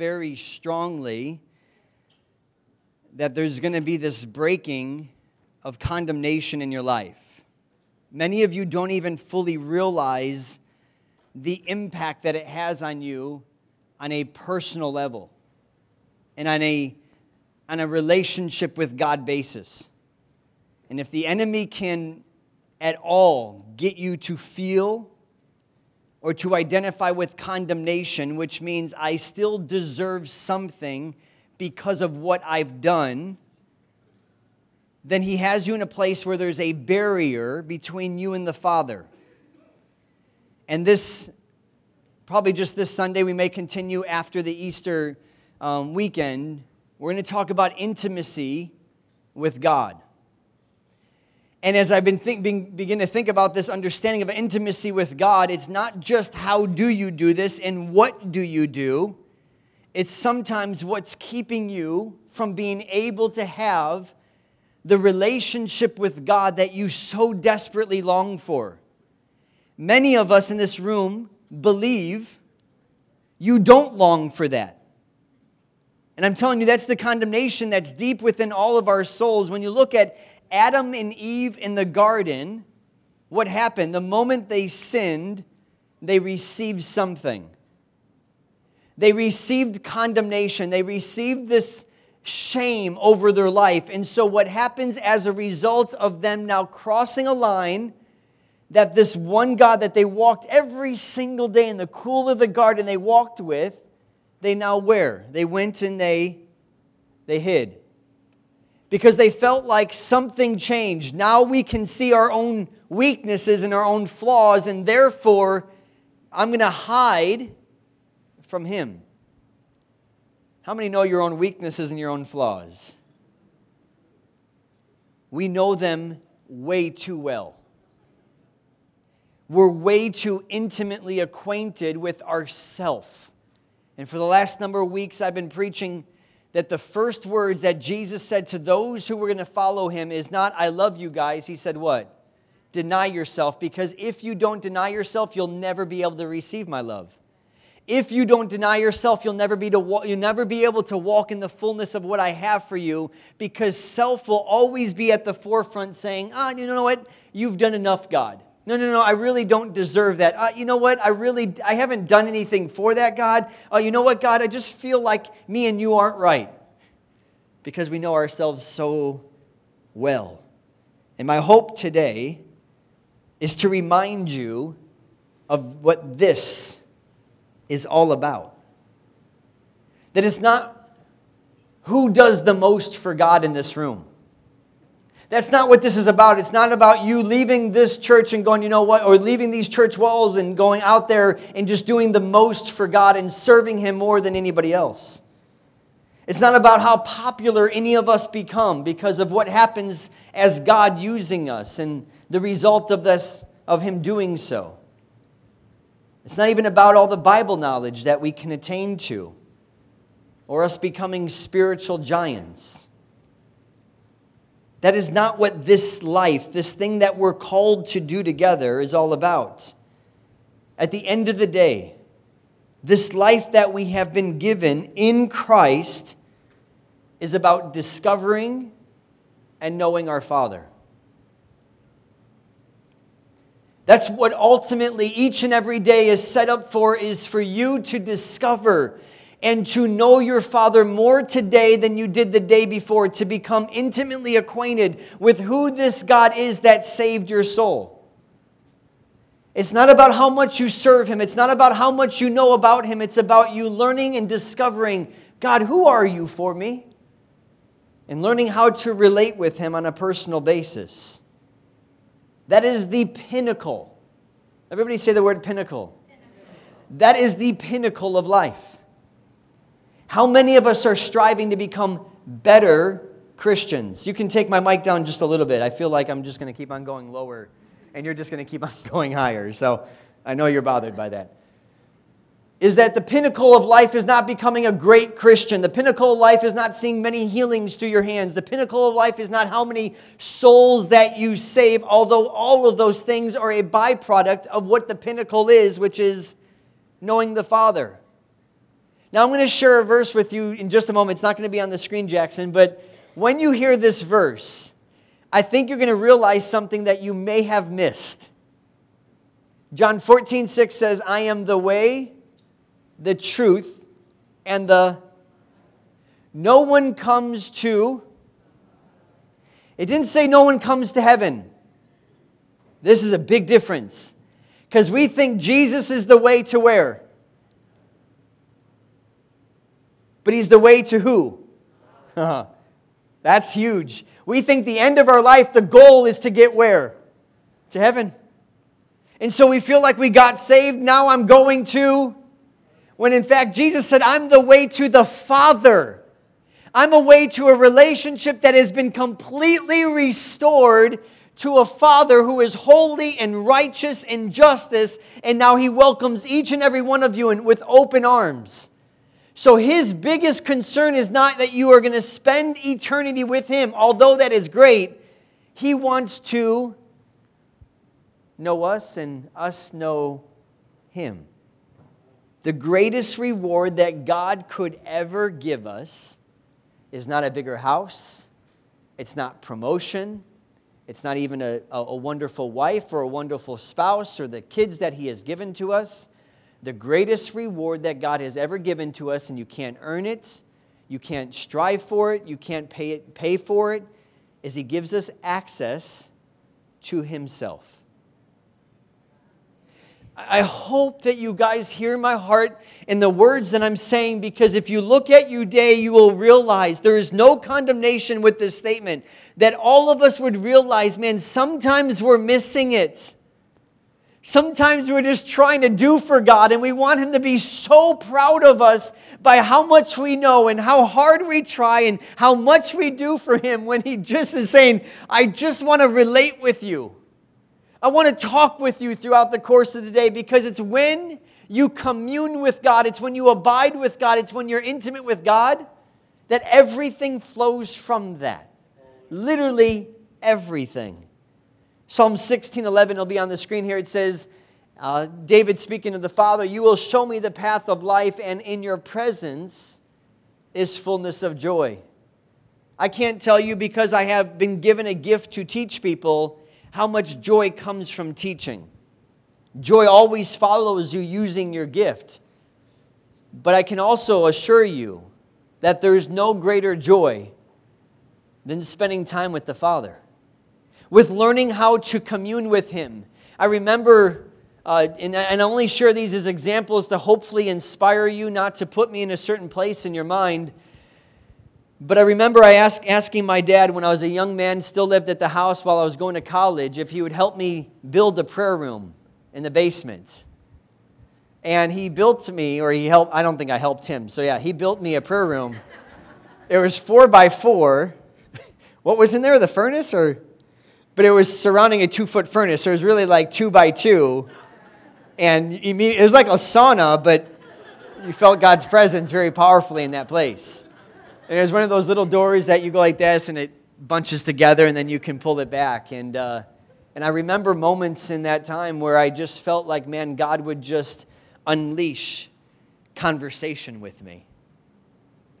very strongly that there's going to be this breaking of condemnation in your life. Many of you don't even fully realize the impact that it has on you on a personal level and on a, on a relationship with God basis. And if the enemy can at all get you to feel or to identify with condemnation, which means I still deserve something because of what I've done, then he has you in a place where there's a barrier between you and the Father. And this, probably just this Sunday, we may continue after the Easter um, weekend. We're going to talk about intimacy with God. And as I've been think, begin to think about this understanding of intimacy with God, it's not just how do you do this and what do you do. It's sometimes what's keeping you from being able to have the relationship with God that you so desperately long for. Many of us in this room believe you don't long for that. And I'm telling you, that's the condemnation that's deep within all of our souls. When you look at Adam and Eve in the garden, what happened? The moment they sinned, they received something. They received condemnation. They received this shame over their life. And so, what happens as a result of them now crossing a line that this one God that they walked every single day in the cool of the garden they walked with, they now where? They went and they, they hid because they felt like something changed. Now we can see our own weaknesses and our own flaws, and therefore I'm going to hide from Him. How many know your own weaknesses and your own flaws? We know them way too well. We're way too intimately acquainted with ourself. And for the last number of weeks, I've been preaching that the first words that Jesus said to those who were going to follow him is not, I love you guys. He said, What? Deny yourself, because if you don't deny yourself, you'll never be able to receive my love. If you don't deny yourself, you'll never be, to, you'll never be able to walk in the fullness of what I have for you, because self will always be at the forefront saying, Ah, you know what? You've done enough, God. No, no, no, I really don't deserve that. Uh, you know what? I really, I haven't done anything for that, God. Uh, you know what, God? I just feel like me and you aren't right because we know ourselves so well. And my hope today is to remind you of what this is all about. That it's not who does the most for God in this room. That's not what this is about. It's not about you leaving this church and going, you know what, or leaving these church walls and going out there and just doing the most for God and serving Him more than anybody else. It's not about how popular any of us become because of what happens as God using us and the result of this of him doing so. It's not even about all the Bible knowledge that we can attain to or us becoming spiritual giants. That is not what this life, this thing that we're called to do together, is all about. At the end of the day, this life that we have been given in Christ is about discovering and knowing our Father. That's what ultimately each and every day is set up for is for you to discover and to know your Father more today than you did the day before, to become intimately acquainted with who this God is that saved your soul. It's not about how much you serve Him, it's not about how much you know about Him, it's about you learning and discovering God, who are you for me? And learning how to relate with Him on a personal basis. That is the pinnacle. Everybody say the word pinnacle. pinnacle. That is the pinnacle of life. How many of us are striving to become better Christians? You can take my mic down just a little bit. I feel like I'm just going to keep on going lower and you're just going to keep on going higher. So I know you're bothered by that. Is that the pinnacle of life is not becoming a great Christian. The pinnacle of life is not seeing many healings through your hands. The pinnacle of life is not how many souls that you save, although all of those things are a byproduct of what the pinnacle is, which is knowing the Father Now, I'm going to share a verse with you in just a moment. It's not going to be on the screen, Jackson, but when you hear this verse, I think you're going to realize something that you may have missed. John 14, 6 says, I am the way, the truth, and the. No one comes to. It didn't say no one comes to heaven. This is a big difference. Because we think Jesus is the way to where? But he's the way to who? That's huge. We think the end of our life, the goal is to get where? To heaven. And so we feel like we got saved, now I'm going to. When in fact, Jesus said, I'm the way to the Father. I'm a way to a relationship that has been completely restored to a Father who is holy and righteous in justice, and now He welcomes each and every one of you in, with open arms. So his biggest concern is not that you are going to spend eternity with him, although that is great. He wants to know us and us know him. The greatest reward that God could ever give us is not a bigger house, it's not promotion, it's not even a, a, wonderful wife or a wonderful spouse or the kids that he has given to us the greatest reward that God has ever given to us, and you can't earn it, you can't strive for it, you can't pay, it, pay for it, is He gives us access to Himself. I hope that you guys hear my heart in the words that I'm saying because if you look at you day, you will realize there is no condemnation with this statement. That all of us would realize, man, sometimes we're missing it. Sometimes we're just trying to do for God and we want Him to be so proud of us by how much we know and how hard we try and how much we do for Him when He just is saying, I just want to relate with you. I want to talk with you throughout the course of the day because it's when you commune with God, it's when you abide with God, it's when you're intimate with God that everything flows from that. Literally everything. Psalm 16 11 will be on the screen here. It says, uh, David speaking to the Father, You will show me the path of life, and in your presence is fullness of joy. I can't tell you because I have been given a gift to teach people how much joy comes from teaching. Joy always follows you using your gift. But I can also assure you that there's no greater joy than spending time with the Father with learning how to commune with Him. I remember, uh, and, and I only share these as examples to hopefully inspire you, not to put me in a certain place in your mind. But I remember I asked, asking my dad when I was a young man, still lived at the house while I was going to college, if he would help me build a prayer room in the basement. And he built me, or he helped, I don't think I helped him. So yeah, he built me a prayer room. it was four by four. what was in there? The furnace or? But it was surrounding a two foot furnace, so it was really like two by two. And it was like a sauna, but you felt God's presence very powerfully in that place. And it was one of those little doors that you go like this and it bunches together and then you can pull it back. And, uh, and I remember moments in that time where I just felt like, man, God would just unleash conversation with me.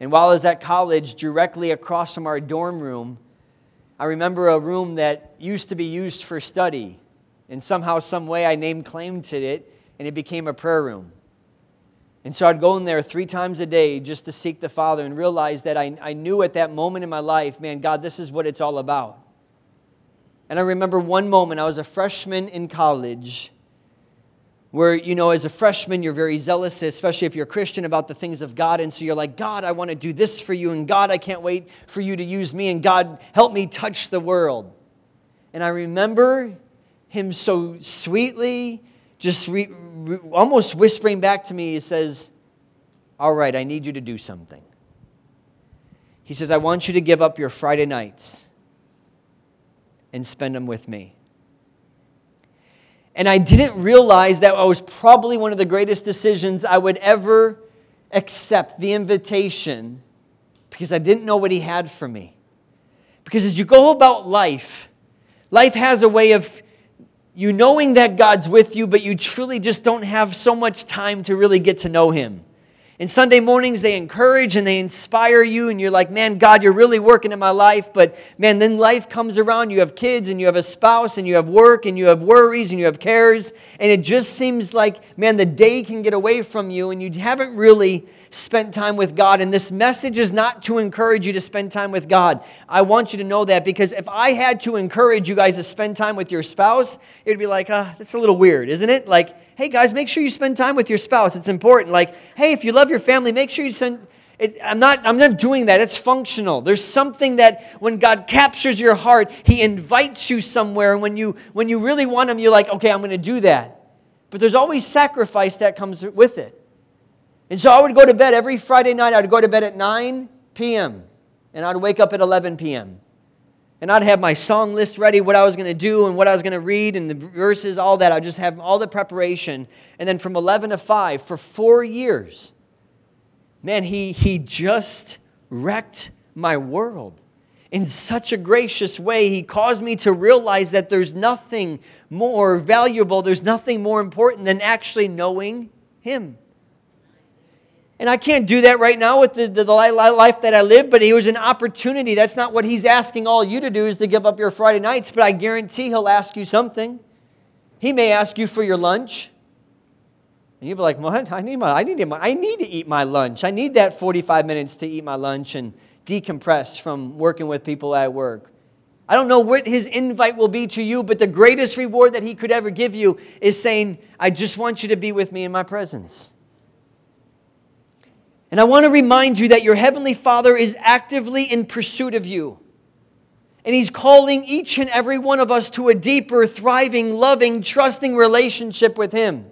And while I was at college, directly across from our dorm room, I remember a room that used to be used for study, and somehow, some way, I named claim to it, and it became a prayer room. And so I'd go in there three times a day just to seek the Father and realize that I, I knew at that moment in my life, man, God, this is what it's all about. And I remember one moment, I was a freshman in college, where, you know, as a freshman, you're very zealous, especially if you're a Christian, about the things of God. And so you're like, God, I want to do this for you. And God, I can't wait for you to use me. And God, help me touch the world. And I remember him so sweetly, just re, re, almost whispering back to me, he says, All right, I need you to do something. He says, I want you to give up your Friday nights and spend them with me. And I didn't realize that I was probably one of the greatest decisions I would ever accept the invitation because I didn't know what he had for me. Because as you go about life, life has a way of you knowing that God's with you, but you truly just don't have so much time to really get to know him. And Sunday mornings, they encourage and they inspire you, and you're like, man, God, you're really working in my life. But man, then life comes around. You have kids, and you have a spouse, and you have work, and you have worries, and you have cares. And it just seems like, man, the day can get away from you, and you haven't really spent time with God. And this message is not to encourage you to spend time with God. I want you to know that because if I had to encourage you guys to spend time with your spouse, it would be like, uh, that's a little weird, isn't it? Like, hey guys, make sure you spend time with your spouse. It's important. Like, hey, if you love your family, make sure you send. It, I'm, not, I'm not doing that. It's functional. There's something that when God captures your heart, He invites you somewhere. And when you, when you really want Him, you're like, okay, I'm going to do that. But there's always sacrifice that comes with it. And so I would go to bed every Friday night. I would go to bed at 9 p.m. and I'd wake up at 11 p.m. And I'd have my song list ready, what I was going to do and what I was going to read and the verses, all that. I'd just have all the preparation. And then from 11 to 5 for four years, man, he, he just wrecked my world in such a gracious way. He caused me to realize that there's nothing more valuable, there's nothing more important than actually knowing Him. And I can't do that right now with the, the, the, life that I live, but it was an opportunity. That's not what he's asking all you to do is to give up your Friday nights, but I guarantee he'll ask you something. He may ask you for your lunch. And you'll be like, what? I need, my, I, need my, I need to eat my lunch. I need that 45 minutes to eat my lunch and decompress from working with people at work. I don't know what his invite will be to you, but the greatest reward that he could ever give you is saying, I just want you to be with me in my presence. And I want to remind you that your Heavenly Father is actively in pursuit of you. And He's calling each and every one of us to a deeper, thriving, loving, trusting relationship with Him.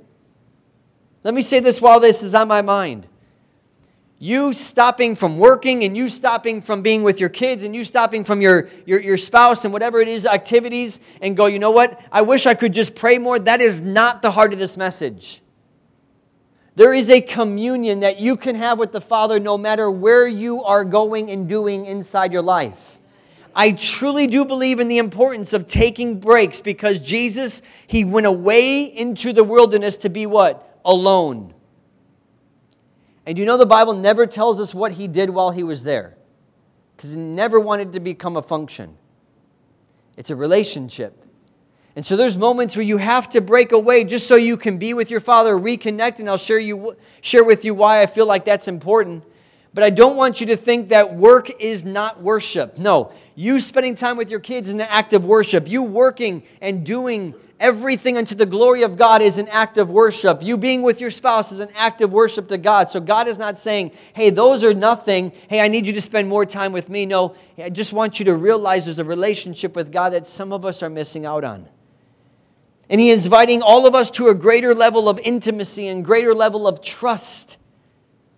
Let me say this while this is on my mind. You stopping from working and you stopping from being with your kids and you stopping from your, your, your spouse and whatever it is, activities, and go, you know what? I wish I could just pray more. That is not the heart of this message. There is a communion that you can have with the Father no matter where you are going and doing inside your life. I truly do believe in the importance of taking breaks because Jesus, he went away into the wilderness to be what? Alone. And you know the Bible never tells us what he did while he was there because he never wanted to become a function. It's a relationship. And so there's moments where you have to break away just so you can be with your father, reconnect, and I'll share you share with you why I feel like that's important. But I don't want you to think that work is not worship. No, you spending time with your kids is an act of worship. You working and doing everything unto the glory of God is an act of worship. You being with your spouse is an act of worship to God. So God is not saying, hey, those are nothing. Hey, I need you to spend more time with me. No, I just want you to realize there's a relationship with God that some of us are missing out on. And he is inviting all of us to a greater level of intimacy and greater level of trust.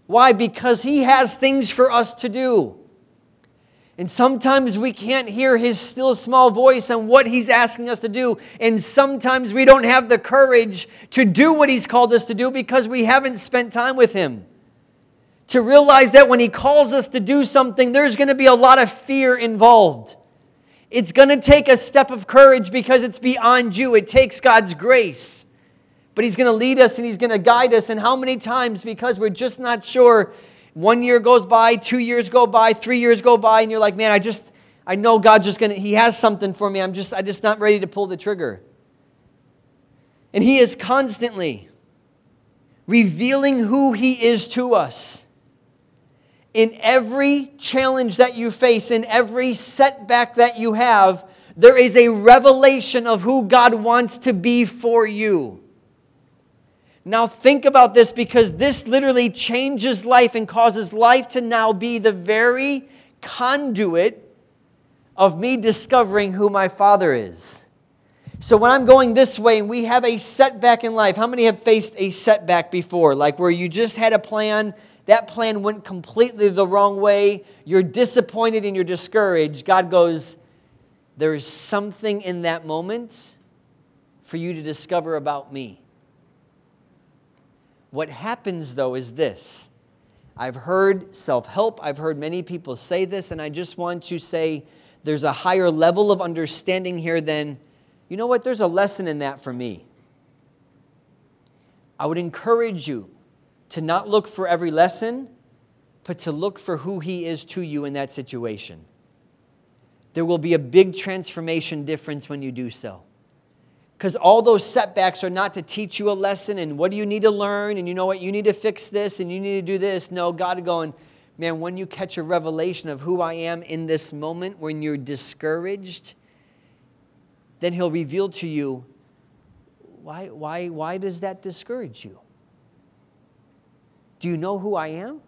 Why? Because he has things for us to do. And sometimes we can't hear his still small voice and what he's asking us to do. And sometimes we don't have the courage to do what he's called us to do because we haven't spent time with him. To realize that when he calls us to do something, there's going to be a lot of fear involved. It's going to take a step of courage because it's beyond you. It takes God's grace. But He's going to lead us and He's going to guide us. And how many times, because we're just not sure, one year goes by, two years go by, three years go by, and you're like, man, I just, I know God's just going to, He has something for me. I'm just, I'm just not ready to pull the trigger. And He is constantly revealing who He is to us in every challenge that you face, in every setback that you have, there is a revelation of who God wants to be for you. Now, think about this because this literally changes life and causes life to now be the very conduit of me discovering who my Father is. So, when I'm going this way and we have a setback in life, how many have faced a setback before? Like where you just had a plan that plan went completely the wrong way, you're disappointed and you're discouraged, God goes, There is something in that moment for you to discover about me. What happens though is this. I've heard self help, I've heard many people say this, and I just want to say there's a higher level of understanding here than, you know what, there's a lesson in that for me. I would encourage you to not look for every lesson, but to look for who He is to you in that situation. There will be a big transformation difference when you do so. Because all those setbacks are not to teach you a lesson and what do you need to learn and you know what, you need to fix this and you need to do this. No, God going, man, when you catch a revelation of who I am in this moment, when you're discouraged, then He'll reveal to you why, why, why does that discourage you? Do you know who I am?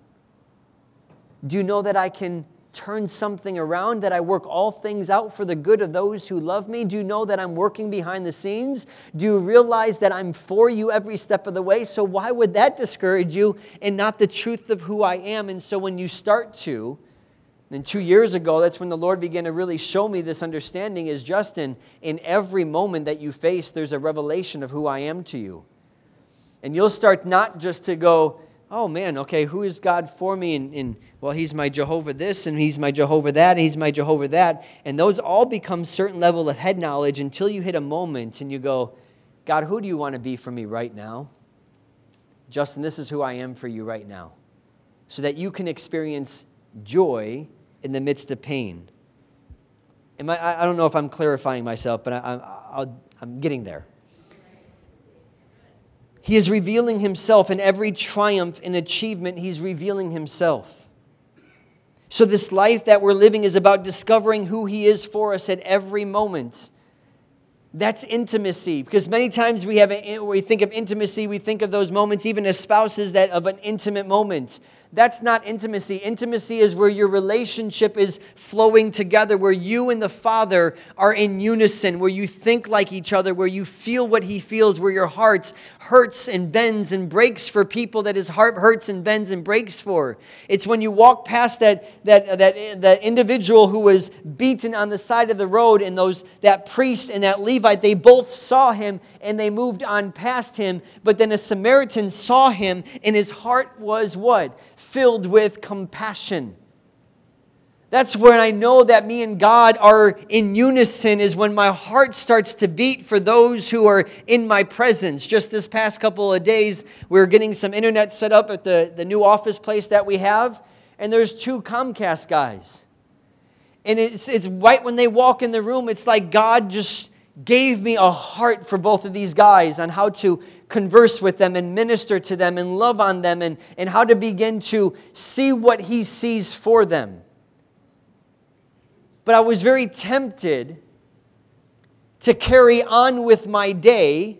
Do you know that I can turn something around, that I work all things out for the good of those who love me? Do you know that I'm working behind the scenes? Do you realize that I'm for you every step of the way? So, why would that discourage you and not the truth of who I am? And so, when you start to, and two years ago, that's when the Lord began to really show me this understanding is Justin, in every moment that you face, there's a revelation of who I am to you. And you'll start not just to go, oh man, okay, who is God for me? And, and, well, he's my Jehovah this, and he's my Jehovah that, and he's my Jehovah that. And those all become certain level of head knowledge until you hit a moment and you go, God, who do you want to be for me right now? Justin, this is who I am for you right now. So that you can experience joy in the midst of pain. Am I, I don't know if I'm clarifying myself, but I, I, I'm getting there. He is revealing himself in every triumph and achievement, he's revealing himself. So, this life that we're living is about discovering who he is for us at every moment. That's intimacy, because many times we have a, we think of intimacy, we think of those moments, even as spouses, that of an intimate moment. That's not intimacy. Intimacy is where your relationship is flowing together, where you and the Father are in unison, where you think like each other, where you feel what He feels, where your heart hurts and bends and breaks for people that His heart hurts and bends and breaks for. It's when you walk past that, that, that, that individual who was beaten on the side of the road, and those, that priest and that Levite, they both saw him and they moved on past him. But then a Samaritan saw him, and his heart was what? Filled with compassion. That's when I know that me and God are in unison, is when my heart starts to beat for those who are in my presence. Just this past couple of days, we are getting some internet set up at the, the new office place that we have, and there's two Comcast guys. And it's, it's right when they walk in the room, it's like God just gave me a heart for both of these guys on how to converse with them and minister to them and love on them and, and how to begin to see what He sees for them. But I was very tempted to carry on with my day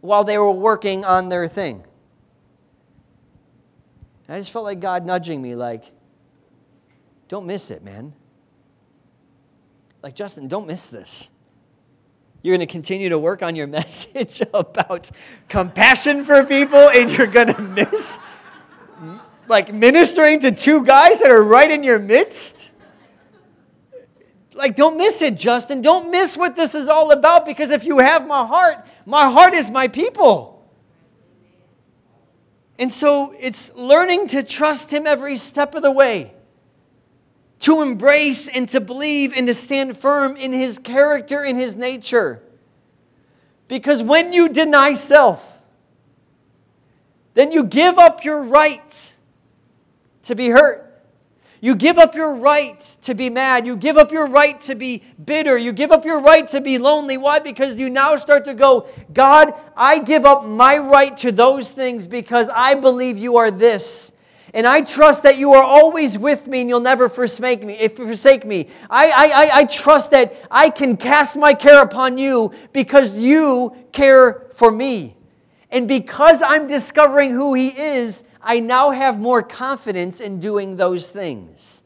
while they were working on their thing. And I just felt like God nudging me, like, don't miss it, man. Like, Justin, don't miss this. You're going to continue to work on your message about compassion for people, and you're going to miss hmm? like ministering to two guys that are right in your midst. Like, don't miss it, Justin. Don't miss what this is all about because if you have my heart, my heart is my people. And so it's learning to trust Him every step of the way to embrace and to believe and to stand firm in his character, in his nature. Because when you deny self, then you give up your right to be hurt. You give up your right to be mad. You give up your right to be bitter. You give up your right to be lonely. Why? Because you now start to go, God, I give up my right to those things because I believe you are this. And I trust that you are always with me and you'll never forsake me. If you forsake me, I, I, I trust that I can cast my care upon you because you care for me. And because I'm discovering who He is, I now have more confidence in doing those things.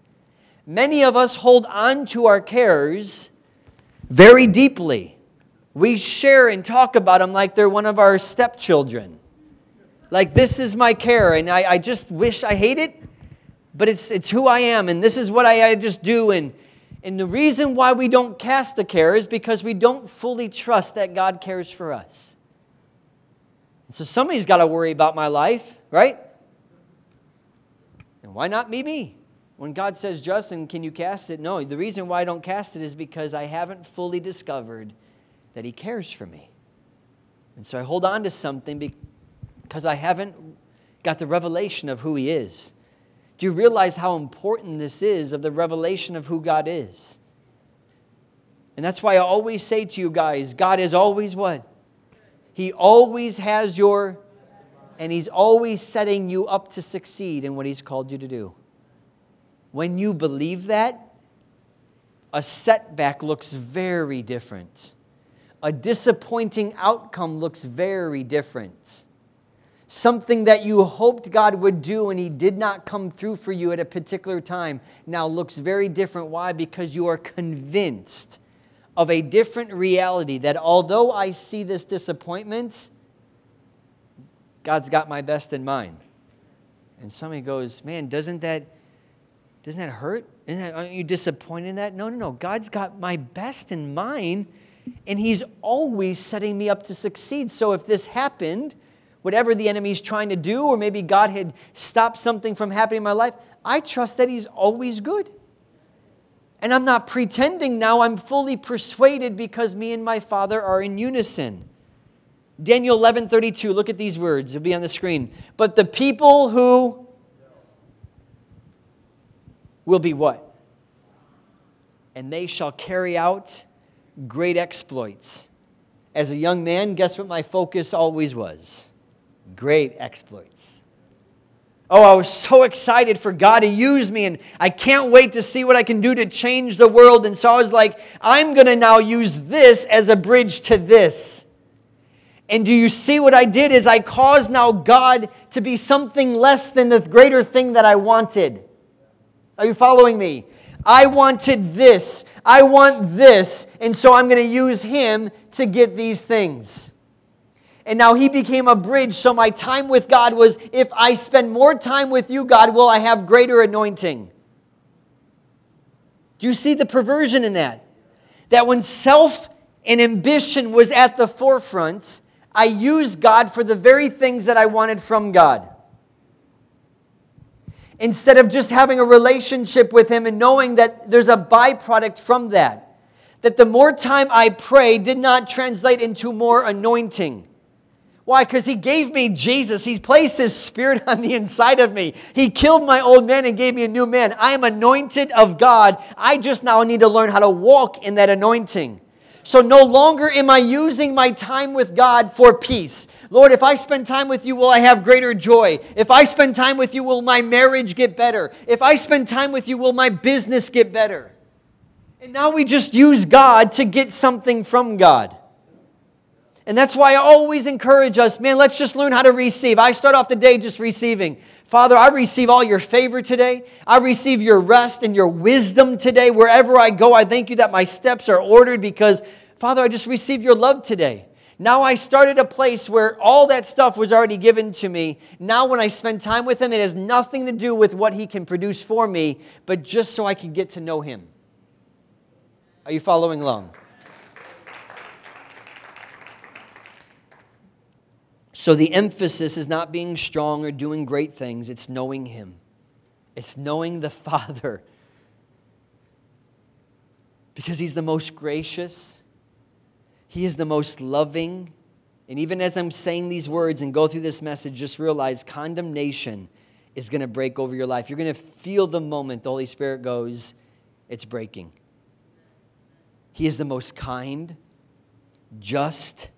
Many of us hold on to our cares very deeply. We share and talk about them like they're one of our stepchildren. Like, this is my care, and I, I just wish I hate it, but it's, it's who I am, and this is what I, I just do. And, and the reason why we don't cast the care is because we don't fully trust that God cares for us. And so somebody's got to worry about my life, right? And why not me, me? When God says, Justin, can you cast it? No, the reason why I don't cast it is because I haven't fully discovered that He cares for me. And so I hold on to something because I haven't got the revelation of who He is. Do you realize how important this is of the revelation of who God is? And that's why I always say to you guys God is always what? He always has your, and He's always setting you up to succeed in what He's called you to do. When you believe that, a setback looks very different. A disappointing outcome looks very different. Something that you hoped God would do and He did not come through for you at a particular time now looks very different. Why? Because you are convinced of a different reality that although I see this disappointment, God's got my best in mind. And somebody goes, Man, doesn't that doesn't that hurt? Isn't that, aren't you disappointed in that? No, no, no. God's got my best in mind, and He's always setting me up to succeed. So if this happened, whatever the enemy's trying to do, or maybe God had stopped something from happening in my life, I trust that He's always good. And I'm not pretending now, I'm fully persuaded because me and my Father are in unison. Daniel 11 32, look at these words, it'll be on the screen. But the people who will be what? And they shall carry out great exploits. As a young man, guess what my focus always was? Great exploits. Oh, I was so excited for God to use me, and I can't wait to see what I can do to change the world. And so I was like, I'm going to now use this as a bridge to this. And do you see what I did? Is I caused now God to be something less than the greater thing that I wanted. Are you following me? I wanted this. I want this. And so I'm going to use Him to get these things. And now he became a bridge. So my time with God was if I spend more time with you, God, will I have greater anointing? Do you see the perversion in that? That when self and ambition was at the forefront, I used God for the very things that I wanted from God. Instead of just having a relationship with Him and knowing that there's a byproduct from that. That the more time I pray did not translate into more anointing why? Because he gave me Jesus. He placed his spirit on the inside of me. He killed my old man and gave me a new man. I am anointed of God. I just now need to learn how to walk in that anointing. So no longer am I using my time with God for peace. Lord, if I spend time with you, will I have greater joy? If I spend time with you, will my marriage get better? If I spend time with you, will my business get better? And now we just use God to get something from God. And that's why I always encourage us, man, let's just learn how to receive. I start off the day just receiving. Father, I receive all your favor today. I receive your rest and your wisdom today. Wherever I go, I thank you that my steps are ordered because, Father, I just receive your love today. Now I started a place where all that stuff was already given to me. Now, when I spend time with Him, it has nothing to do with what He can produce for me, but just so I can get to know Him. Are you following along? So the emphasis is not being strong or doing great things, it's knowing Him. It's knowing the Father. Because He's the most gracious, He is the most loving. And even as I'm saying these words and go through this message, just realize condemnation is going to break over your life. You're going to feel the moment the Holy Spirit goes, it's breaking. He is the most kind, just,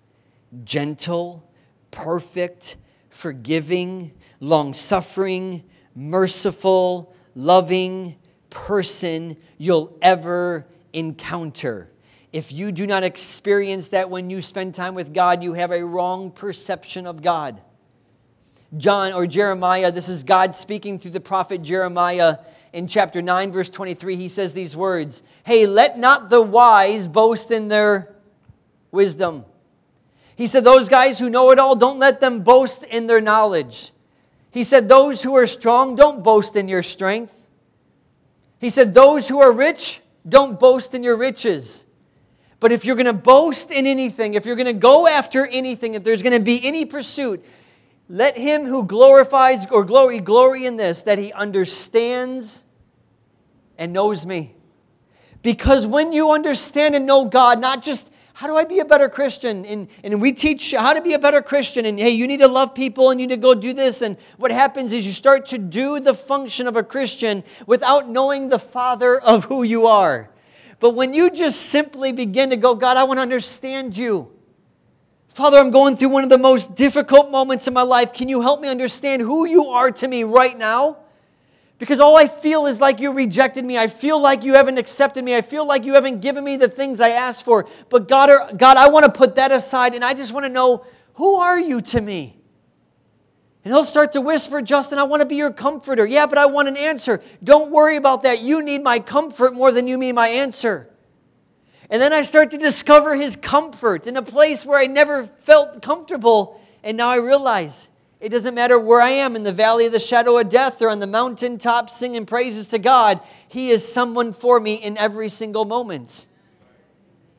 gentle, perfect, forgiving, long suffering, merciful, loving person you'll ever encounter. If you do not experience that when you spend time with God, you have a wrong perception of God. John or Jeremiah, this is God speaking through the prophet Jeremiah in chapter 9, verse 23. He says these words Hey, let not the wise boast in their wisdom he said, Those guys who know it all, don't let them boast in their knowledge. He said, Those who are strong, don't boast in your strength. He said, Those who are rich, don't boast in your riches. But if you're going to boast in anything, if you're going to go after anything, if there's going to be any pursuit, let him who glorifies or glory glory in this that he understands and knows me. Because when you understand and know God, not just how do I be a better Christian? And, and we teach how to be a better Christian. And hey, you need to love people and you need to go do this. And what happens is you start to do the function of a Christian without knowing the Father of who you are. But when you just simply begin to go, God, I want to understand you. Father, I'm going through one of the most difficult moments in my life. Can you help me understand who you are to me right now? Because all I feel is like you rejected me. I feel like you haven't accepted me. I feel like you haven't given me the things I asked for. But God, God, I want to put that aside and I just want to know who are you to me? And he'll start to whisper, Justin, I want to be your comforter. Yeah, but I want an answer. Don't worry about that. You need my comfort more than you need my answer. And then I start to discover his comfort in a place where I never felt comfortable. And now I realize it doesn't matter where I am in the valley of the shadow of death or on the mountaintop singing praises to God, He is someone for me in every single moment.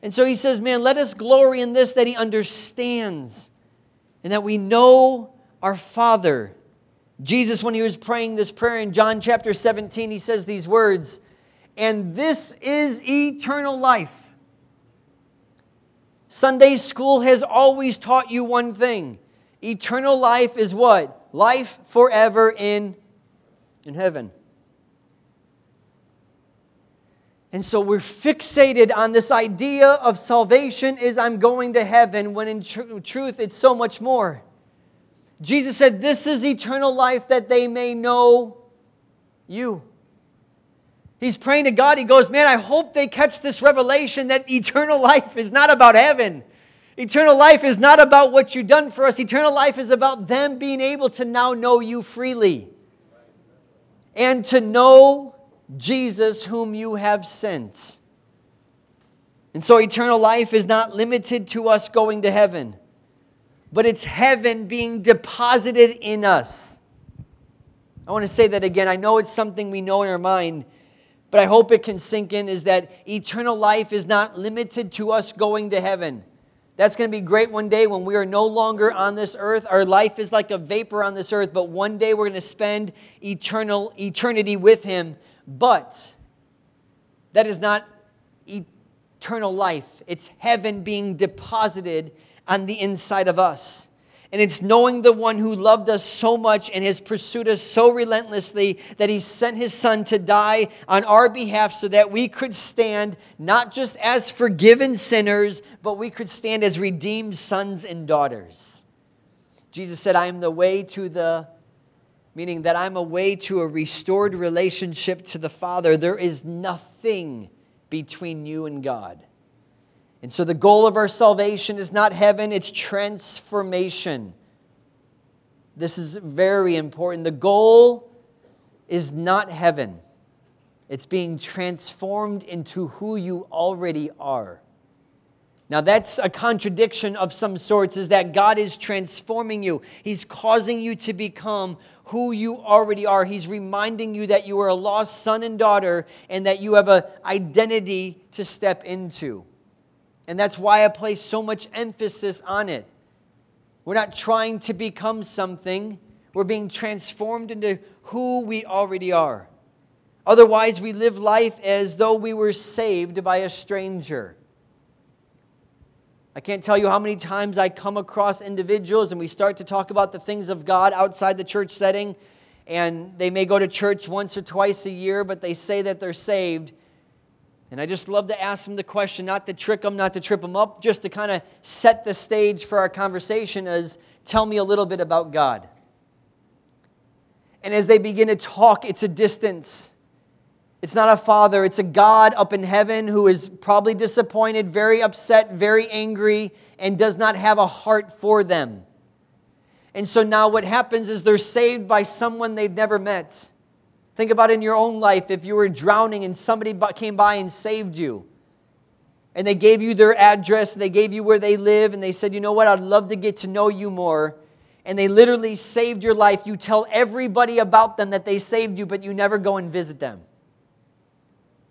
And so He says, Man, let us glory in this that He understands and that we know our Father. Jesus, when He was praying this prayer in John chapter 17, He says these words, And this is eternal life. Sunday school has always taught you one thing Eternal life is what? Life forever in, in heaven. And so we're fixated on this idea of salvation is I'm going to heaven when in tr- truth it's so much more. Jesus said, This is eternal life that they may know you. He's praying to God. He goes, Man, I hope they catch this revelation that eternal life is not about heaven. Eternal life is not about what you've done for us. Eternal life is about them being able to now know you freely and to know Jesus, whom you have sent. And so, eternal life is not limited to us going to heaven, but it's heaven being deposited in us. I want to say that again. I know it's something we know in our mind, but I hope it can sink in is that eternal life is not limited to us going to heaven. That's going to be great one day when we are no longer on this earth. Our life is like a vapor on this earth, but one day we're going to spend eternal eternity with him. But that is not eternal life. It's heaven being deposited on the inside of us. And it's knowing the one who loved us so much and has pursued us so relentlessly that he sent his son to die on our behalf so that we could stand not just as forgiven sinners, but we could stand as redeemed sons and daughters. Jesus said, I am the way to the, meaning that I'm a way to a restored relationship to the Father. There is nothing between you and God. And so the goal of our salvation is not heaven, it's transformation. This is very important. The goal is not heaven, it's being transformed into who you already are. Now, that's a contradiction of some sorts, is that God is transforming you. He's causing you to become who you already are. He's reminding you that you are a lost son and daughter and that you have an identity to step into. And that's why I place so much emphasis on it. We're not trying to become something, we're being transformed into who we already are. Otherwise, we live life as though we were saved by a stranger. I can't tell you how many times I come across individuals and we start to talk about the things of God outside the church setting, and they may go to church once or twice a year, but they say that they're saved. And I just love to ask them the question, not to trick them, not to trip them up, just to kind of set the stage for our conversation as tell me a little bit about God. And as they begin to talk, it's a distance. It's not a father, it's a God up in heaven who is probably disappointed, very upset, very angry, and does not have a heart for them. And so now what happens is they're saved by someone they've never met. Think about in your own life if you were drowning and somebody came by and saved you. And they gave you their address, they gave you where they live, and they said, You know what? I'd love to get to know you more. And they literally saved your life. You tell everybody about them that they saved you, but you never go and visit them.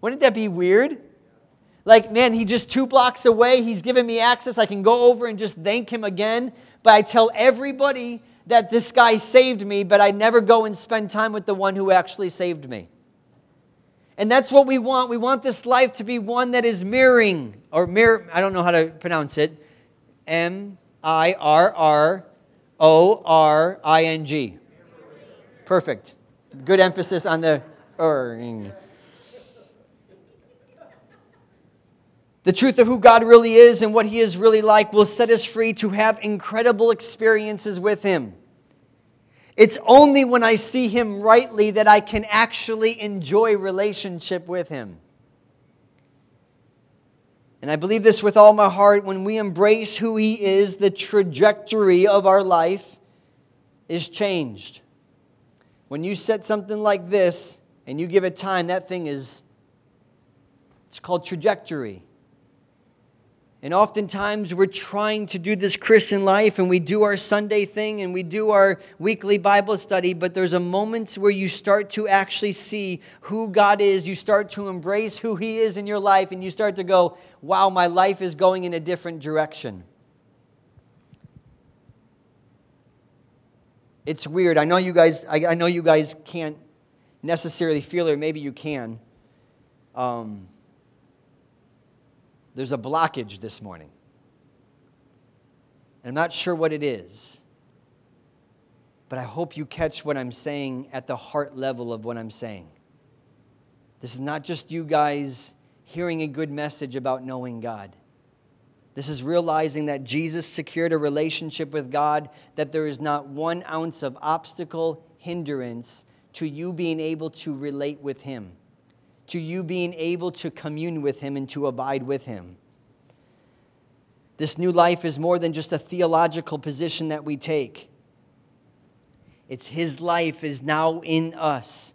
Wouldn't that be weird? Like, man, he just two blocks away. He's given me access. I can go over and just thank him again. But I tell everybody that this guy saved me, but I never go and spend time with the one who actually saved me. And that's what we want. We want this life to be one that is mirroring, or mirror, I don't know how to pronounce it. M I R R O R I N G. Perfect. Good emphasis on the erring. The truth of who God really is and what He is really like will set us free to have incredible experiences with Him. It's only when I see Him rightly that I can actually enjoy relationship with Him. And I believe this with all my heart. When we embrace who He is, the trajectory of our life is changed. When you set something like this and you give it time, that thing is, it's called trajectory. And oftentimes we're trying to do this Christian life and we do our Sunday thing and we do our weekly Bible study, but there's a moment where you start to actually see who God is. You start to embrace who He is in your life and you start to go, wow, my life is going in a different direction. It's weird. I know you guys, I, I know you guys can't necessarily feel it, or maybe you can. Um, there's a blockage this morning. And I'm not sure what it is, but I hope you catch what I'm saying at the heart level of what I'm saying. This is not just you guys hearing a good message about knowing God. This is realizing that Jesus secured a relationship with God, that there is not one ounce of obstacle, hindrance to you being able to relate with Him to you being able to commune with Him and to abide with Him. This new life is more than just a theological position that we take. It's His life is now in us.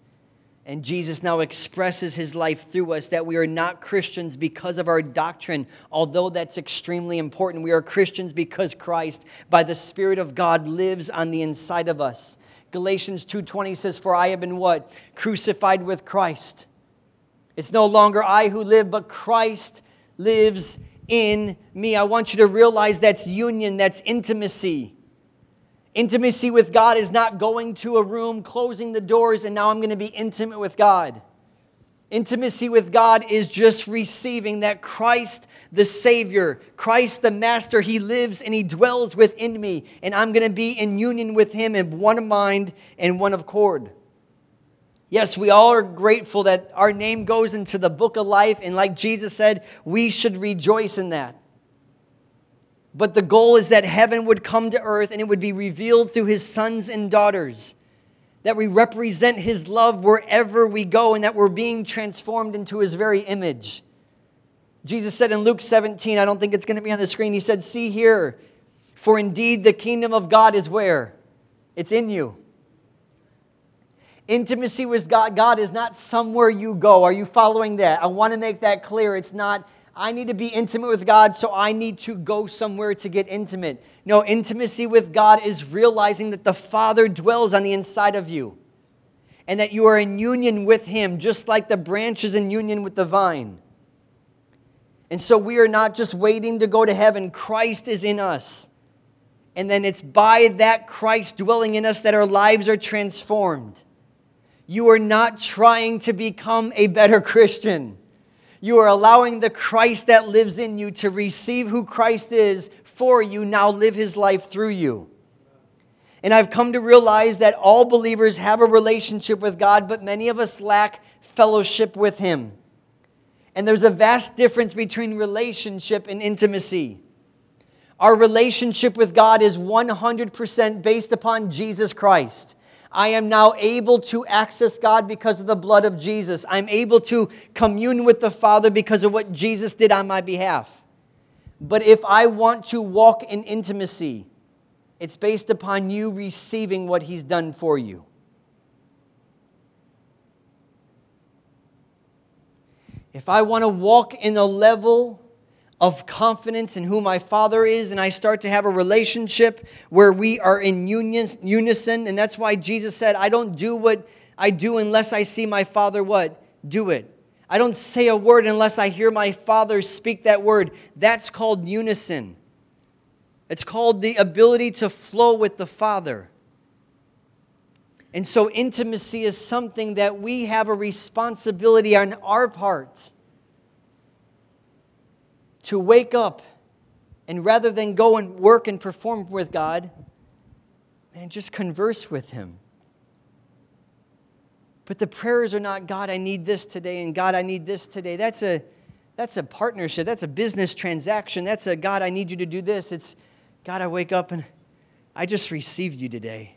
And Jesus now expresses his life through us that we are not Christians because of our doctrine, although that's extremely important. We are Christians because Christ, by the Spirit of God, lives on the inside of us. Galatians 2:20 says, "For I have been what? Crucified with Christ. It's no longer I who live, but Christ lives in me. I want you to realize that's union, that's intimacy. Intimacy with God is not going to a room, closing the doors, and now I'm going to be intimate with God. Intimacy with God is just receiving that Christ, the Savior, Christ, the Master, He lives and He dwells within me, and I'm going to be in union with Him in one mind and one accord. Yes, we all are grateful that our name goes into the book of life, and like Jesus said, we should rejoice in that. But the goal is that heaven would come to earth and it would be revealed through his sons and daughters. That we represent his love wherever we go and that we're being transformed into his very image. Jesus said in Luke 17, I don't think it's going to be on the screen, he said, See here, for indeed the kingdom of God is where? It's in you. Intimacy with God, God is not somewhere you go. Are you following that? I want to make that clear. It's not, I need to be intimate with God, so I need to go somewhere to get intimate. No, intimacy with God is realizing that the Father dwells on the inside of you and that you are in union with Him, just like the branch is in union with the vine. And so we are not just waiting to go to heaven, Christ is in us. And then it's by that Christ dwelling in us that our lives are transformed. You are not trying to become a better Christian. You are allowing the Christ that lives in you to receive who Christ is for you, now live his life through you. And I've come to realize that all believers have a relationship with God, but many of us lack fellowship with him. And there's a vast difference between relationship and intimacy. Our relationship with God is 100% based upon Jesus Christ. I am now able to access God because of the blood of Jesus. I'm able to commune with the Father because of what Jesus did on my behalf. But if I want to walk in intimacy, it's based upon you receiving what He's done for you. If I want to walk in a level of confidence in who my Father is, and I start to have a relationship where we are in unison. And that's why Jesus said, I don't do what I do unless I see my Father what? Do it. I don't say a word unless I hear my Father speak that word. That's called unison. It's called the ability to flow with the Father. And so, intimacy is something that we have a responsibility on our part to wake up and rather than go and work and perform with God, man, just converse with Him. But the prayers are not, God, I need this today, and God, I need this today. That's a, that's a partnership. That's a business transaction. That's a, God, I need you to do this. It's, God, I wake up and I just received you today.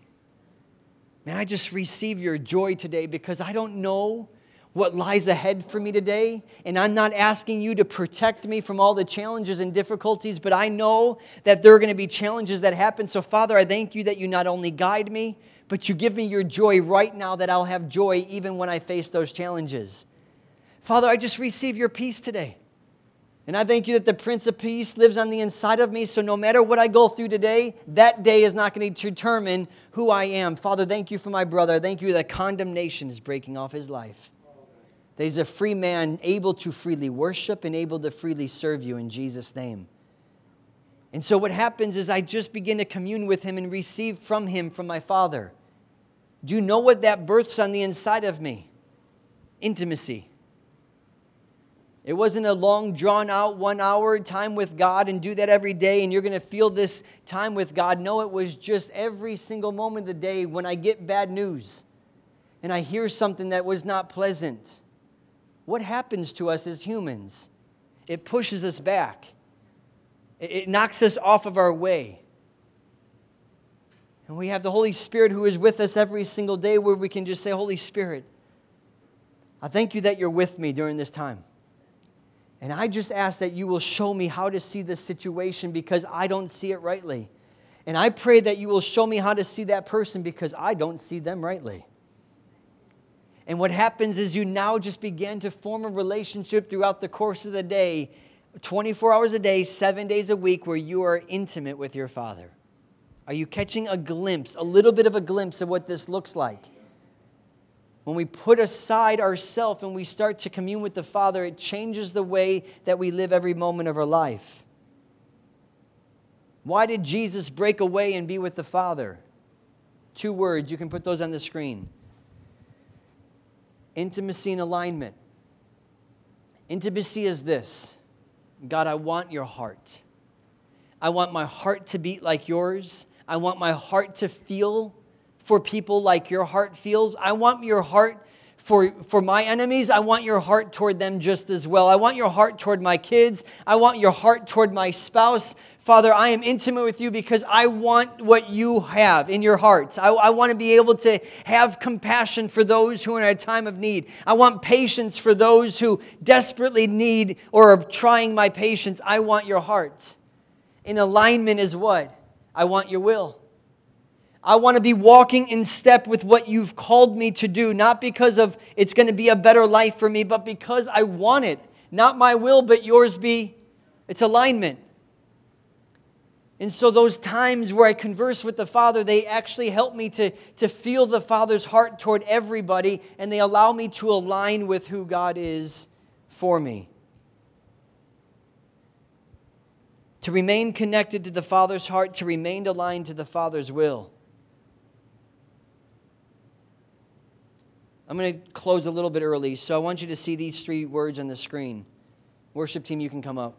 Man, I just receive your joy today because I don't know what lies ahead for me today. And I'm not asking you to protect me from all the challenges and difficulties, but I know that there are going to be challenges that happen. So, Father, I thank you that you not only guide me, but you give me your joy right now that I'll have joy even when I face those challenges. Father, I just receive your peace today. And I thank you that the Prince of Peace lives on the inside of me. So no matter what I go through today, that day is not going to determine who I am. Father, thank you for my brother. Thank you that condemnation is breaking off his life. That he's a free man, able to freely worship and able to freely serve you in Jesus' name. And so what happens is I just begin to commune with him and receive from him, from my Father. Do you know what that births on the inside of me? Intimacy. It wasn't a long, drawn out one hour time with God and do that every day and you're going to feel this time with God. No, it was just every single moment of the day when I get bad news and I hear something that was not pleasant. What happens to us as humans? It pushes us back, it knocks us off of our way. And we have the Holy Spirit who is with us every single day where we can just say, Holy Spirit, I thank you that you're with me during this time. And I just ask that you will show me how to see this situation because I don't see it rightly. And I pray that you will show me how to see that person because I don't see them rightly. And what happens is you now just begin to form a relationship throughout the course of the day, 24 hours a day, seven days a week, where you are intimate with your Father. Are you catching a glimpse, a little bit of a glimpse of what this looks like? When we put aside ourself and we start to commune with the Father, it changes the way that we live every moment of our life. Why did Jesus break away and be with the Father? Two words, you can put those on the screen intimacy and alignment. Intimacy is this God, I want your heart. I want my heart to beat like yours. I want my heart to feel for people like your heart feels. I want your heart for, for my enemies. I want your heart toward them just as well. I want your heart toward my kids. I want your heart toward my spouse. Father, I am intimate with you because I want what you have in your hearts. I, I want to be able to have compassion for those who are in a time of need. I want patience for those who desperately need or are trying my patience. I want your heart. In alignment is what? I want your will. I want to be walking in step with what you've called me to do, not because of it's going to be a better life for me, but because I want it. Not my will, but yours be. It's alignment. And so, those times where I converse with the Father, they actually help me to, to feel the Father's heart toward everybody, and they allow me to align with who God is for me. To remain connected to the Father's heart, to remain aligned to the Father's will. I'm going to close a little bit early, so I want you to see these three words on the screen. Worship team, you can come up.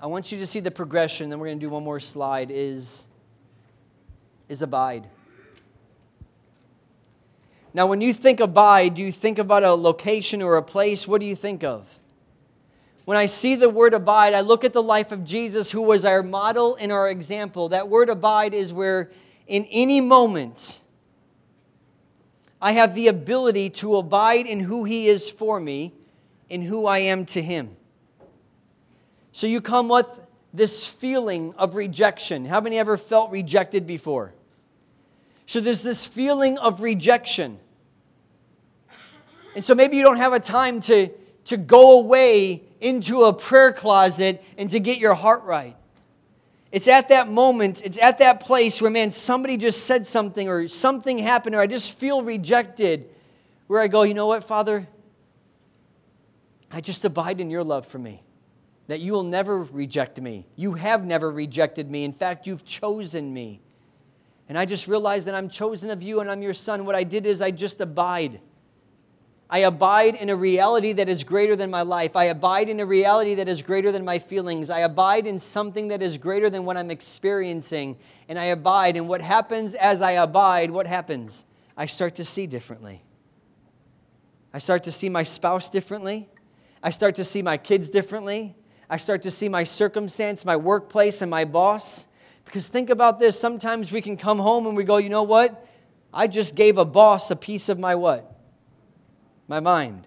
I want you to see the progression, then we're going to do one more slide, is, is abide. Now, when you think abide, do you think about a location or a place? What do you think of? When I see the word abide, I look at the life of Jesus, who was our model and our example. That word abide is where, in any moment, I have the ability to abide in who He is for me, in who I am to Him. So you come with this feeling of rejection. How many ever felt rejected before? So there's this feeling of rejection. And so maybe you don't have a time to, to go away into a prayer closet and to get your heart right. It's at that moment, it's at that place where, man, somebody just said something or something happened or I just feel rejected, where I go, you know what, Father? I just abide in your love for me, that you will never reject me. You have never rejected me. In fact, you've chosen me. And I just realize that I'm chosen of you and I'm your son. What I did is I just abide. I abide in a reality that is greater than my life. I abide in a reality that is greater than my feelings. I abide in something that is greater than what I'm experiencing. And I abide. And what happens as I abide, what happens? I start to see differently. I start to see my spouse differently. I start to see my kids differently. I start to see my circumstance, my workplace, and my boss. Because think about this sometimes we can come home and we go, you know what? I just gave a boss a piece of my what? My mind.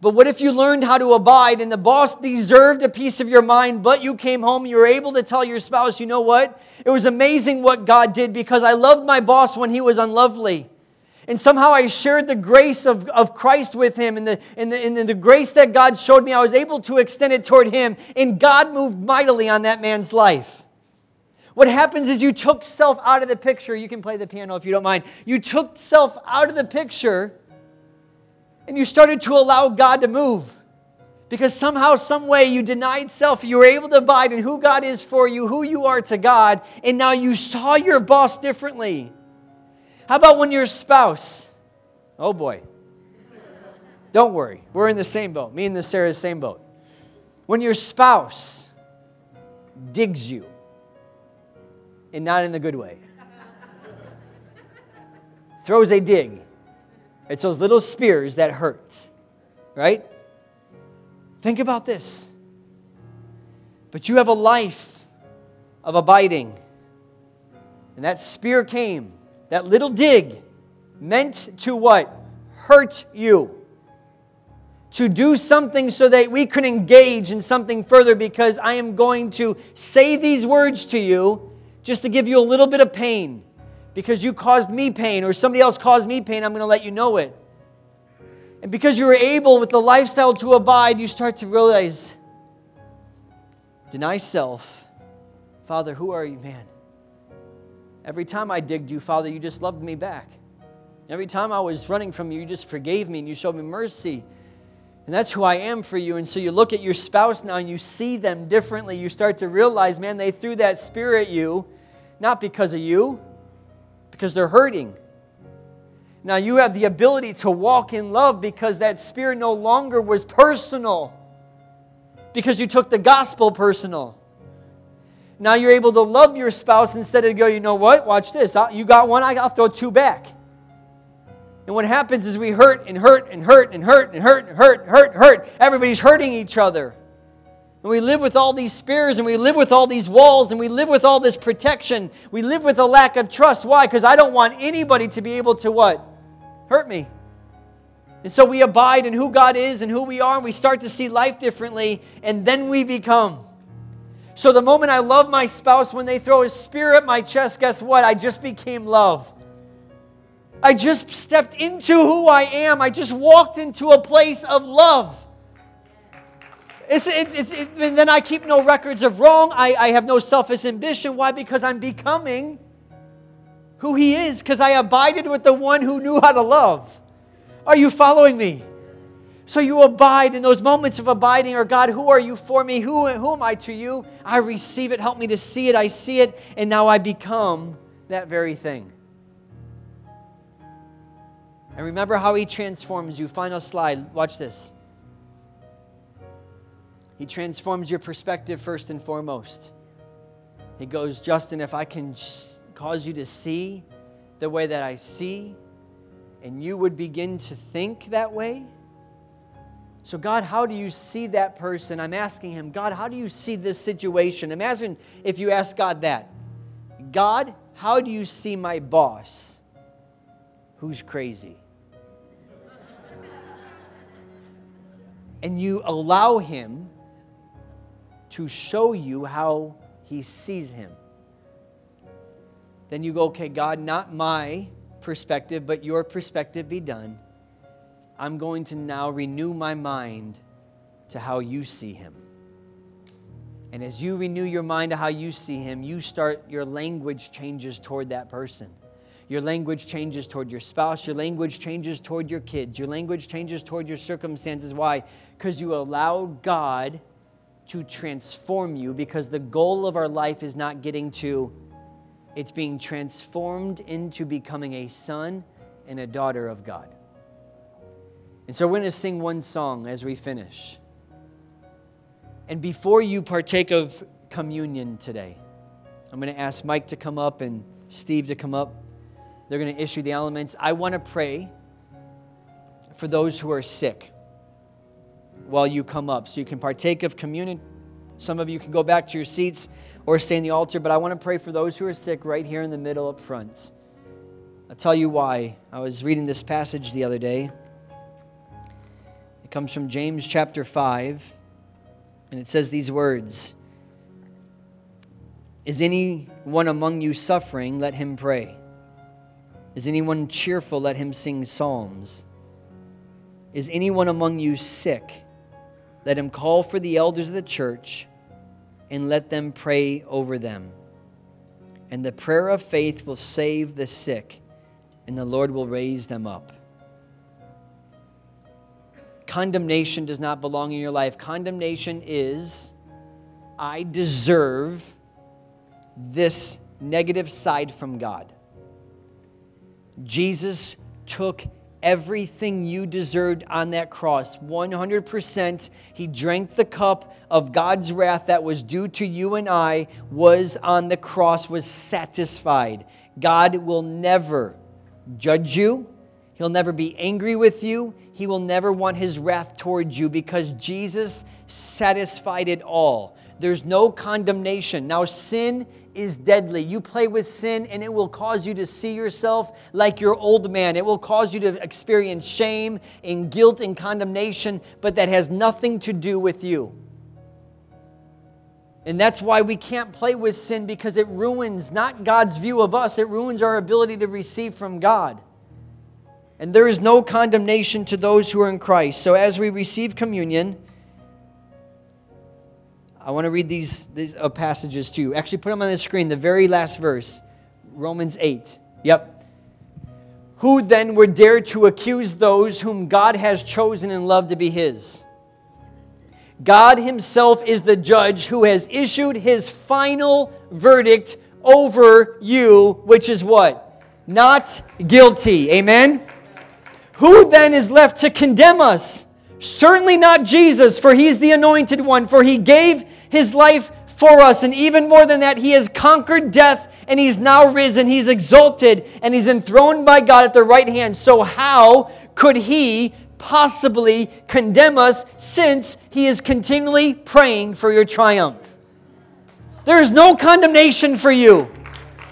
But what if you learned how to abide and the boss deserved a piece of your mind, but you came home, you were able to tell your spouse, you know what? It was amazing what God did because I loved my boss when he was unlovely. And somehow I shared the grace of, of Christ with him and the, and, the, and the grace that God showed me, I was able to extend it toward him. And God moved mightily on that man's life. What happens is you took self out of the picture. You can play the piano if you don't mind. You took self out of the picture and you started to allow God to move. Because somehow, some way, you denied self. You were able to abide in who God is for you, who you are to God, and now you saw your boss differently. How about when your spouse? Oh boy. Don't worry, we're in the same boat. Me and the Sarah, same boat. When your spouse digs you, and not in the good way, throws a dig it's those little spears that hurt, right? Think about this. But you have a life of abiding. And that spear came, that little dig, meant to what? Hurt you. To do something so that we could engage in something further because I am going to say these words to you just to give you a little bit of pain because you caused me pain or somebody else caused me pain, I'm going to let you know it. And because you were able with the lifestyle to abide, you start to realize deny self. Father, who are you, man? Every time I digged you, Father, you just loved me back. Every time I was running from you, you just forgave me and you showed me mercy. And that's who I am for you. And so you look at your spouse now and you see them differently. You start to realize, man, they threw that spear at you, not because of you, because they're hurting. Now you have the ability to walk in love because that spirit no longer was personal, because you took the gospel personal. Now you're able to love your spouse instead of go, you know what? Watch this. You got one, I'll throw two back. And what happens is we hurt and hurt and hurt and hurt and hurt and hurt and hurt and hurt. Everybody's hurting each other. And we live with all these spears and we live with all these walls and we live with all this protection. We live with a lack of trust. Why? Because I don't want anybody to be able to what? Hurt me. And so we abide in who God is and who we are, and we start to see life differently, and then we become. So the moment I love my spouse, when they throw a spear at my chest, guess what? I just became love. I just stepped into who I am. I just walked into a place of love. It's, it's, it's, it, and then I keep no records of wrong. I, I have no selfish ambition. Why? Because I'm becoming who He is, because I abided with the one who knew how to love. Are you following me? So you abide in those moments of abiding, or God, who are you for me? Who, who am I to you? I receive it. Help me to see it. I see it. And now I become that very thing. And remember how He transforms you. Final slide. Watch this. He transforms your perspective first and foremost. He goes, Justin, if I can cause you to see the way that I see, and you would begin to think that way. So, God, how do you see that person? I'm asking him, God, how do you see this situation? Imagine if you ask God that God, how do you see my boss who's crazy? and you allow him to show you how he sees him. Then you go, okay, God, not my perspective, but your perspective be done. I'm going to now renew my mind to how you see him. And as you renew your mind to how you see him, you start, your language changes toward that person. Your language changes toward your spouse. Your language changes toward your kids. Your language changes toward your circumstances. Why? Because you allow God to transform you because the goal of our life is not getting to it's being transformed into becoming a son and a daughter of God. And so we're going to sing one song as we finish. And before you partake of communion today, I'm going to ask Mike to come up and Steve to come up. They're going to issue the elements. I want to pray for those who are sick while you come up so you can partake of communion. Some of you can go back to your seats or stay in the altar, but I want to pray for those who are sick right here in the middle up front. I'll tell you why. I was reading this passage the other day. It comes from James chapter 5, and it says these words Is anyone among you suffering? Let him pray. Is anyone cheerful? Let him sing psalms. Is anyone among you sick? Let him call for the elders of the church and let them pray over them. And the prayer of faith will save the sick, and the Lord will raise them up. Condemnation does not belong in your life. Condemnation is, I deserve this negative side from God. Jesus took everything you deserved on that cross. 100%. He drank the cup of God's wrath that was due to you and I, was on the cross, was satisfied. God will never judge you. He'll never be angry with you. He will never want his wrath towards you because Jesus satisfied it all. There's no condemnation. Now, sin is deadly. You play with sin, and it will cause you to see yourself like your old man. It will cause you to experience shame and guilt and condemnation, but that has nothing to do with you. And that's why we can't play with sin because it ruins not God's view of us, it ruins our ability to receive from God. And there is no condemnation to those who are in Christ. So as we receive communion, I want to read these, these uh, passages to you. Actually, put them on the screen. The very last verse, Romans 8. Yep. Who then would dare to accuse those whom God has chosen and loved to be his? God himself is the judge who has issued his final verdict over you, which is what? Not guilty. Amen? Who then is left to condemn us? Certainly not Jesus, for he's the anointed one, for he gave his life for us. And even more than that, he has conquered death and he's now risen. He's exalted and he's enthroned by God at the right hand. So, how could he possibly condemn us since he is continually praying for your triumph? There is no condemnation for you.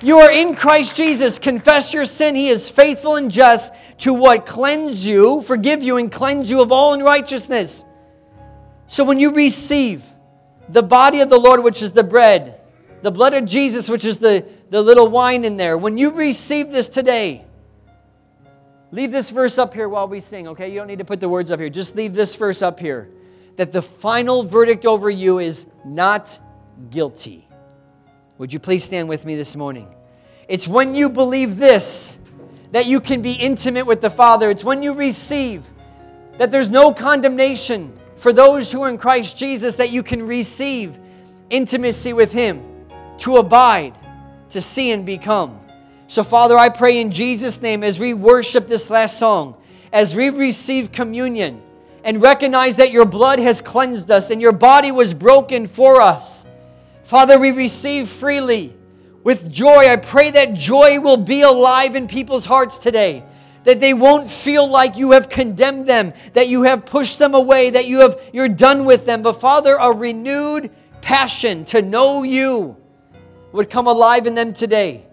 You are in Christ Jesus. Confess your sin. He is faithful and just to what? Cleanse you, forgive you, and cleanse you of all unrighteousness. So when you receive the body of the Lord, which is the bread, the blood of Jesus, which is the, the little wine in there. When you receive this today, leave this verse up here while we sing, okay? You don't need to put the words up here. Just leave this verse up here that the final verdict over you is not guilty. Would you please stand with me this morning? It's when you believe this that you can be intimate with the Father. It's when you receive that there's no condemnation for those who are in Christ Jesus that you can receive intimacy with Him, to abide, to see and become. So, Father, I pray in Jesus' name as we worship this last song, as we receive communion and recognize that your blood has cleansed us and your body was broken for us. Father, we receive freely with joy. I pray that joy will be alive in people's hearts today that they won't feel like you have condemned them, that you have pushed them away, that you have you're done with them. But Father, a renewed passion to know you would come alive in them today.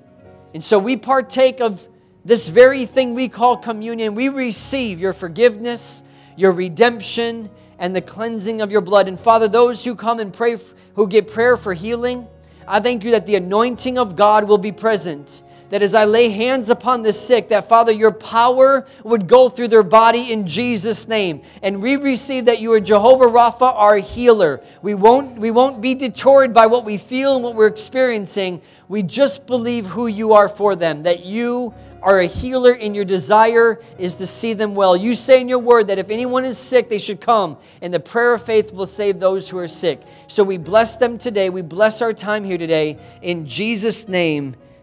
And so we partake of this very thing we call communion. We receive your forgiveness, your redemption, and the cleansing of your blood. And Father, those who come and pray, who get prayer for healing, I thank you that the anointing of God will be present that as I lay hands upon the sick, that Father, your power would go through their body in Jesus' name. And we receive that you are Jehovah Rapha, our healer. We won't, we won't be detoured by what we feel and what we're experiencing. We just believe who you are for them, that you are a healer and your desire is to see them well. You say in your word that if anyone is sick, they should come, and the prayer of faith will save those who are sick. So we bless them today. We bless our time here today. In Jesus' name,